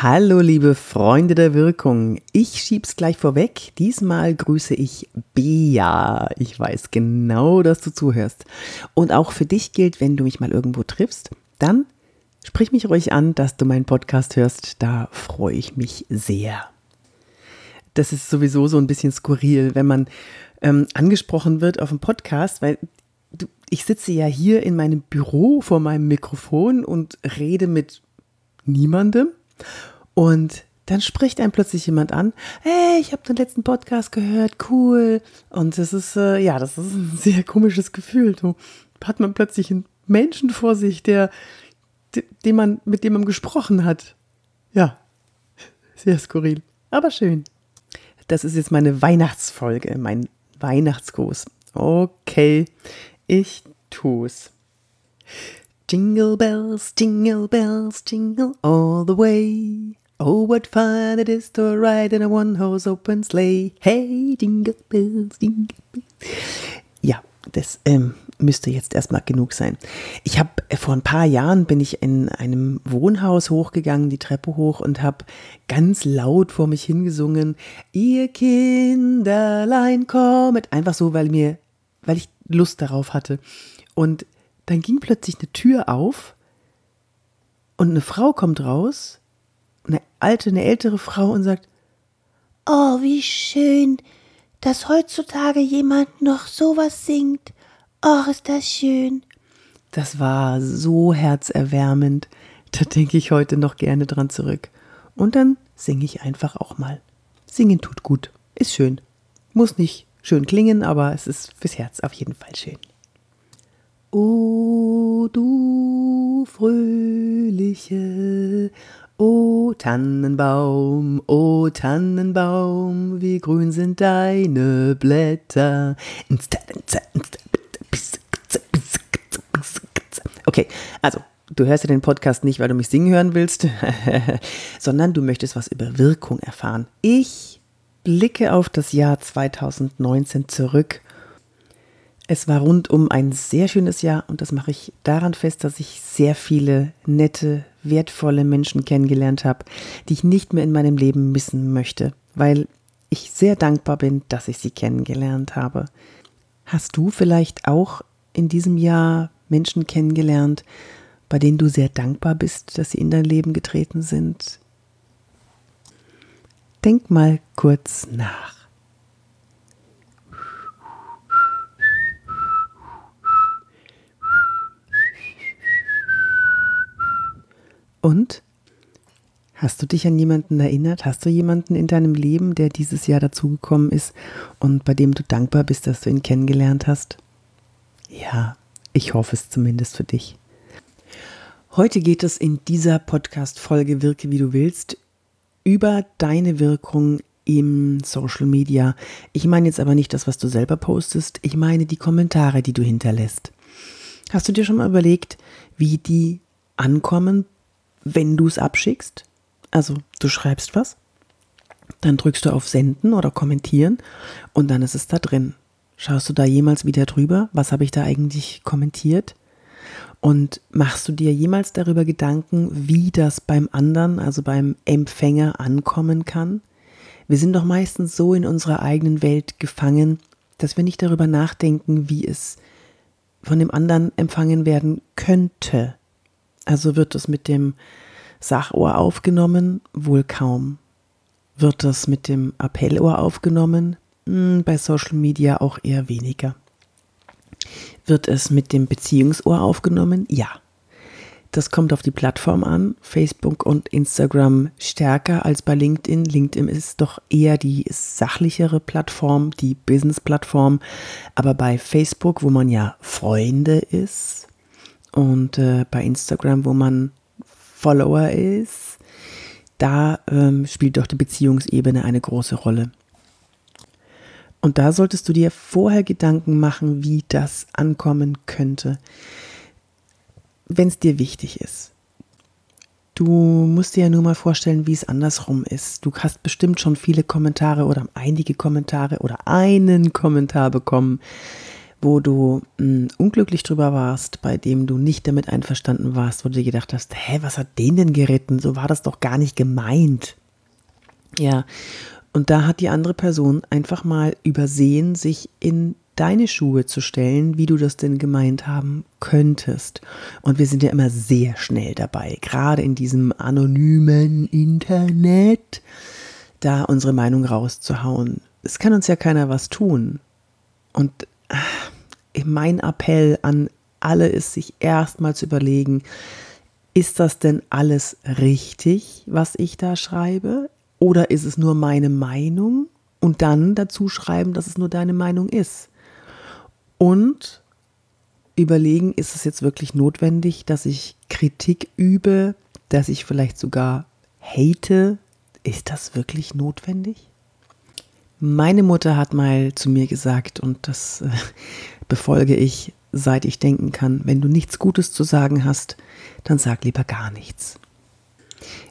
Hallo liebe Freunde der Wirkung, ich schieb's gleich vorweg. Diesmal grüße ich Bea. Ich weiß genau, dass du zuhörst. Und auch für dich gilt, wenn du mich mal irgendwo triffst, dann sprich mich ruhig an, dass du meinen Podcast hörst. Da freue ich mich sehr. Das ist sowieso so ein bisschen skurril, wenn man ähm, angesprochen wird auf dem Podcast, weil du, ich sitze ja hier in meinem Büro vor meinem Mikrofon und rede mit niemandem und dann spricht einem plötzlich jemand an, hey, ich habe den letzten Podcast gehört, cool. Und das ist, äh, ja, das ist ein sehr komisches Gefühl. So hat man plötzlich einen Menschen vor sich, der, den man, mit dem man gesprochen hat. Ja, sehr skurril, aber schön. Das ist jetzt meine Weihnachtsfolge, mein Weihnachtsgruß. Okay, ich tu's. Jingle bells, jingle bells, jingle all the way. Oh, what fun it is to ride in a one-horse open sleigh. Hey, jingle bells, jingle bells. Ja, das ähm, müsste jetzt erstmal genug sein. Ich habe äh, vor ein paar Jahren bin ich in einem Wohnhaus hochgegangen, die Treppe hoch und habe ganz laut vor mich hingesungen, ihr Kinderlein kommet, einfach so, weil mir, weil ich Lust darauf hatte. Und dann ging plötzlich eine Tür auf und eine Frau kommt raus, eine alte, eine ältere Frau und sagt, Oh, wie schön, dass heutzutage jemand noch sowas singt. Oh, ist das schön. Das war so herzerwärmend. Da denke ich heute noch gerne dran zurück. Und dann singe ich einfach auch mal. Singen tut gut. Ist schön. Muss nicht schön klingen, aber es ist fürs Herz auf jeden Fall schön. O du fröhliche, o Tannenbaum, o Tannenbaum, wie grün sind deine Blätter. Okay, also du hörst ja den Podcast nicht, weil du mich singen hören willst, sondern du möchtest was über Wirkung erfahren. Ich blicke auf das Jahr 2019 zurück es war rundum ein sehr schönes Jahr und das mache ich daran fest, dass ich sehr viele nette, wertvolle Menschen kennengelernt habe, die ich nicht mehr in meinem Leben missen möchte, weil ich sehr dankbar bin, dass ich sie kennengelernt habe. Hast du vielleicht auch in diesem Jahr Menschen kennengelernt, bei denen du sehr dankbar bist, dass sie in dein Leben getreten sind? Denk mal kurz nach. Und? Hast du dich an jemanden erinnert? Hast du jemanden in deinem Leben, der dieses Jahr dazugekommen ist und bei dem du dankbar bist, dass du ihn kennengelernt hast? Ja, ich hoffe es zumindest für dich. Heute geht es in dieser Podcast-Folge Wirke wie du willst über deine Wirkung im Social Media. Ich meine jetzt aber nicht das, was du selber postest, ich meine die Kommentare, die du hinterlässt. Hast du dir schon mal überlegt, wie die ankommen wenn du es abschickst. Also du schreibst was, dann drückst du auf Senden oder Kommentieren und dann ist es da drin. Schaust du da jemals wieder drüber? Was habe ich da eigentlich kommentiert? Und machst du dir jemals darüber Gedanken, wie das beim anderen, also beim Empfänger, ankommen kann? Wir sind doch meistens so in unserer eigenen Welt gefangen, dass wir nicht darüber nachdenken, wie es von dem anderen empfangen werden könnte. Also wird es mit dem Sachohr aufgenommen? Wohl kaum. Wird das mit dem Appellohr aufgenommen? Hm, bei Social Media auch eher weniger. Wird es mit dem Beziehungsohr aufgenommen? Ja. Das kommt auf die Plattform an. Facebook und Instagram stärker als bei LinkedIn. LinkedIn ist doch eher die sachlichere Plattform, die Business-Plattform. Aber bei Facebook, wo man ja Freunde ist, und äh, bei Instagram, wo man Follower ist, da ähm, spielt doch die Beziehungsebene eine große Rolle. Und da solltest du dir vorher Gedanken machen, wie das ankommen könnte, wenn es dir wichtig ist. Du musst dir ja nur mal vorstellen, wie es andersrum ist. Du hast bestimmt schon viele Kommentare oder einige Kommentare oder einen Kommentar bekommen, wo du mh, hm, unglücklich drüber warst, bei dem du nicht damit einverstanden warst, wo du dir gedacht hast, hä, was hat den denn geritten? So war das doch gar nicht gemeint. Ja, und da hat die andere Person einfach mal übersehen, sich in deine Schuhe zu stellen, wie du das denn gemeint haben könntest. Und wir sind ja immer sehr schnell dabei, gerade in diesem anonymen Internet, da unsere Meinung rauszuhauen. Es kann uns ja keiner was tun. Und mein Appell an alle ist, sich erstmal zu überlegen, ist das denn alles richtig, was ich da schreibe? Oder ist es nur meine Meinung? Und dann dazu schreiben, dass es nur deine Meinung ist. Und überlegen, ist es jetzt wirklich notwendig, dass ich Kritik übe, dass ich vielleicht sogar hate? Ist das wirklich notwendig? Meine Mutter hat mal zu mir gesagt, und das äh, befolge ich, seit ich denken kann, wenn du nichts Gutes zu sagen hast, dann sag lieber gar nichts.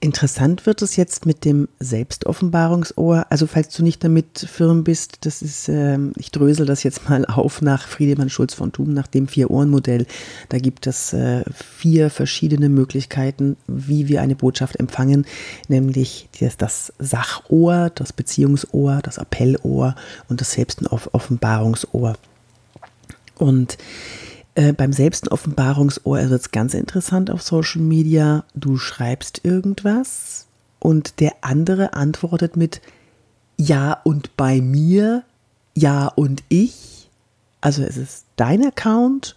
Interessant wird es jetzt mit dem Selbstoffenbarungsohr. Also falls du nicht damit firm bist, das ist, äh, ich drösel das jetzt mal auf nach Friedemann Schulz von Thum, nach dem Vier-Ohren-Modell. Da gibt es äh, vier verschiedene Möglichkeiten, wie wir eine Botschaft empfangen, nämlich das, das Sachohr, das Beziehungsohr, das Appellohr und das Selbstoffenbarungsohr. Und äh, beim Selbstoffenbarungsohr wird es ganz interessant auf Social Media. Du schreibst irgendwas und der andere antwortet mit Ja und bei mir, Ja und ich. Also es ist dein Account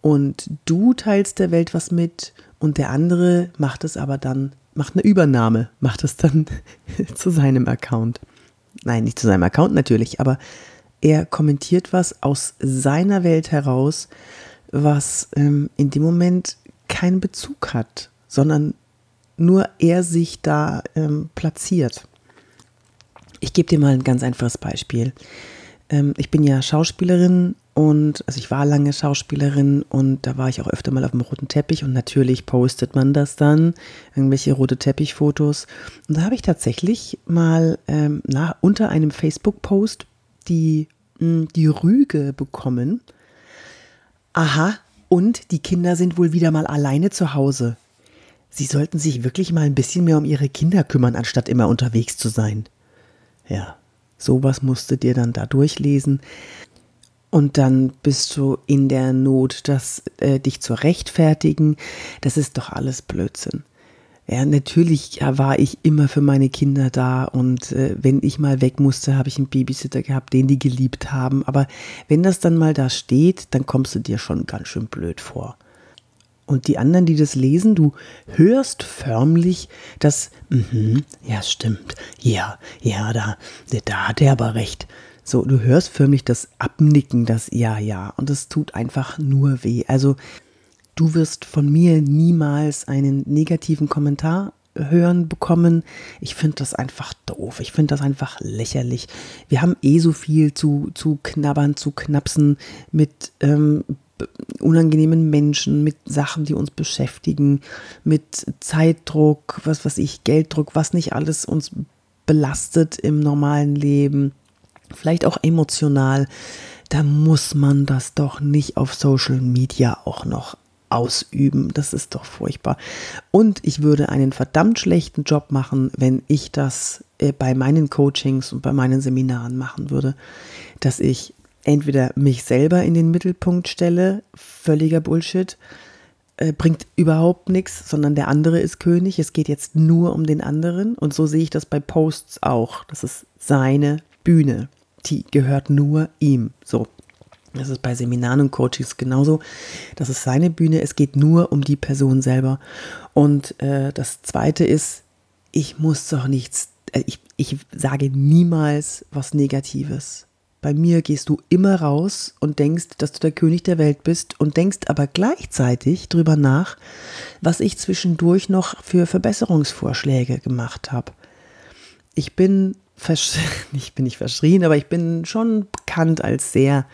und du teilst der Welt was mit und der andere macht es aber dann, macht eine Übernahme, macht es dann zu seinem Account. Nein, nicht zu seinem Account natürlich, aber er kommentiert was aus seiner Welt heraus was ähm, in dem Moment keinen Bezug hat, sondern nur er sich da ähm, platziert. Ich gebe dir mal ein ganz einfaches Beispiel. Ähm, ich bin ja Schauspielerin und also ich war lange Schauspielerin und da war ich auch öfter mal auf dem roten Teppich und natürlich postet man das dann, irgendwelche rote Teppichfotos. Und da habe ich tatsächlich mal ähm, nach, unter einem Facebook-Post die, mh, die Rüge bekommen, Aha, und die Kinder sind wohl wieder mal alleine zu Hause. Sie sollten sich wirklich mal ein bisschen mehr um ihre Kinder kümmern, anstatt immer unterwegs zu sein. Ja, sowas musst du dir dann da durchlesen. Und dann bist du in der Not, das äh, dich zu rechtfertigen. Das ist doch alles Blödsinn. Ja, natürlich war ich immer für meine Kinder da und äh, wenn ich mal weg musste, habe ich einen Babysitter gehabt, den die geliebt haben. Aber wenn das dann mal da steht, dann kommst du dir schon ganz schön blöd vor. Und die anderen, die das lesen, du hörst förmlich das, mhm, ja, stimmt, ja, ja, da, da hat er aber recht. So, du hörst förmlich das Abnicken, das Ja, ja, und es tut einfach nur weh. Also, Du wirst von mir niemals einen negativen Kommentar hören bekommen. Ich finde das einfach doof. Ich finde das einfach lächerlich. Wir haben eh so viel zu, zu knabbern, zu knapsen mit ähm, unangenehmen Menschen, mit Sachen, die uns beschäftigen, mit Zeitdruck, was weiß ich, Gelddruck, was nicht alles uns belastet im normalen Leben. Vielleicht auch emotional. Da muss man das doch nicht auf Social Media auch noch ausüben. Das ist doch furchtbar. Und ich würde einen verdammt schlechten Job machen, wenn ich das äh, bei meinen Coachings und bei meinen Seminaren machen würde, dass ich entweder mich selber in den Mittelpunkt stelle, völliger Bullshit, äh, bringt überhaupt nichts, sondern der andere ist König. Es geht jetzt nur um den anderen. Und so sehe ich das bei Posts auch. Das ist seine Bühne. Die gehört nur ihm. So, das ist bei Seminaren und Coachings genauso. Das ist seine Bühne. Es geht nur um die Person selber. Und äh, das Zweite ist, ich muss doch nichts, äh, ich, ich sage niemals was Negatives. Bei mir gehst du immer raus und denkst, dass du der König der Welt bist und denkst aber gleichzeitig drüber nach, was ich zwischendurch noch für Verbesserungsvorschläge gemacht habe. Ich bin, ich bin nicht verschrien, aber ich bin schon bekannt als sehr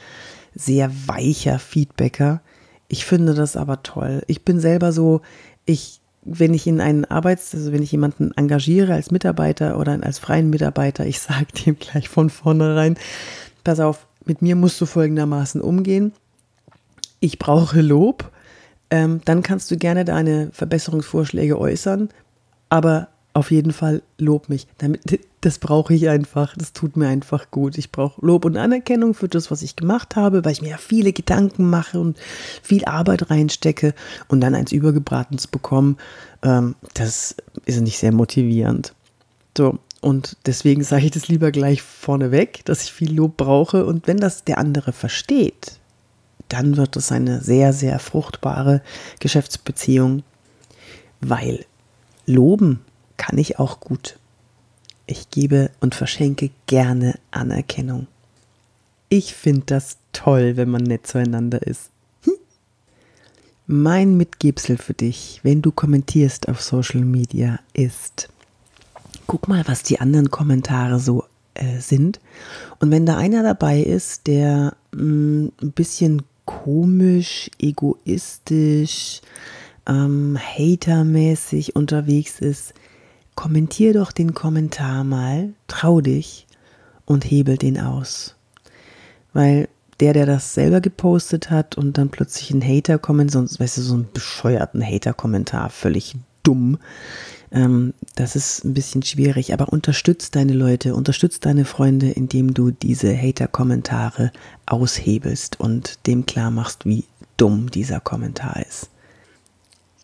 sehr weicher Feedbacker. Ich finde das aber toll. Ich bin selber so, ich, wenn ich in einen Arbeits-, also wenn ich jemanden engagiere als Mitarbeiter oder als freien Mitarbeiter, ich sage dem gleich von vornherein, pass auf, mit mir musst du folgendermaßen umgehen. Ich brauche Lob. Ähm, dann kannst du gerne deine Verbesserungsvorschläge äußern, aber auf jeden Fall lob mich. Damit, das brauche ich einfach. Das tut mir einfach gut. Ich brauche Lob und Anerkennung für das, was ich gemacht habe, weil ich mir ja viele Gedanken mache und viel Arbeit reinstecke und dann eins übergebraten zu bekommen, ähm, das ist nicht sehr motivierend. So, und deswegen sage ich das lieber gleich vorneweg, dass ich viel Lob brauche. Und wenn das der andere versteht, dann wird es eine sehr, sehr fruchtbare Geschäftsbeziehung, weil Loben kann ich auch gut. Ich gebe und verschenke gerne Anerkennung. Ich finde das toll, wenn man nett zueinander ist. Hm? Mein Mitgebsel für dich, wenn du kommentierst auf Social Media, ist, guck mal, was die anderen Kommentare so äh, sind. Und wenn da einer dabei ist, der mh, mm, ein bisschen komisch, egoistisch, ähm, hatermäßig unterwegs ist, kommentier doch den Kommentar mal, trau dich und hebel den aus. Weil der, der das selber gepostet hat und dann plötzlich ein Hater kommt, sonst, weißt du, so einen bescheuerten Hater-Kommentar, völlig dumm, ähm, das ist ein bisschen schwierig. Aber unterstützt deine Leute, unterstützt deine Freunde, indem du diese Hater-Kommentare aushebelst und dem klar machst, wie dumm dieser Kommentar ist.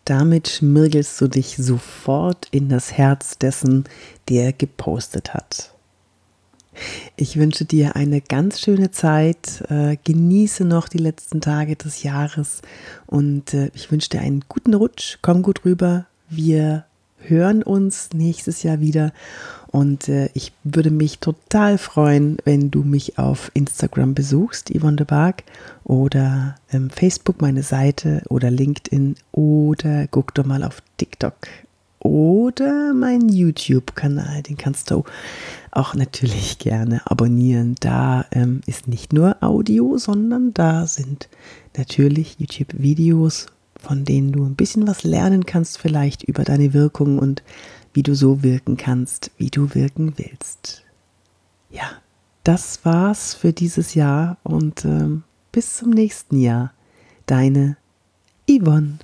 Damit schmirgelst du dich sofort in das Herz dessen, der gepostet hat. Ich wünsche dir eine ganz schöne Zeit. Äh, genieße noch die letzten Tage des Jahres und äh, ich wünsche dir einen guten Rutsch. Komm gut rüber. Wir hören uns nächstes Jahr wieder und äh, ich würde mich total freuen, wenn du mich auf Instagram besuchst, Yvonne de Barg, oder ähm, Facebook meine Seite oder LinkedIn oder guck doch mal auf TikTok oder meinen YouTube-Kanal. Den kannst du auch natürlich gerne abonnieren. Da ähm, ist nicht nur Audio, sondern da sind natürlich YouTube-Videos, von denen du ein bisschen was lernen kannst, vielleicht über deine Wirkung und wie du so wirken kannst, wie du wirken willst. Ja, das war's für dieses Jahr und ähm, bis zum nächsten Jahr. Deine Yvonne.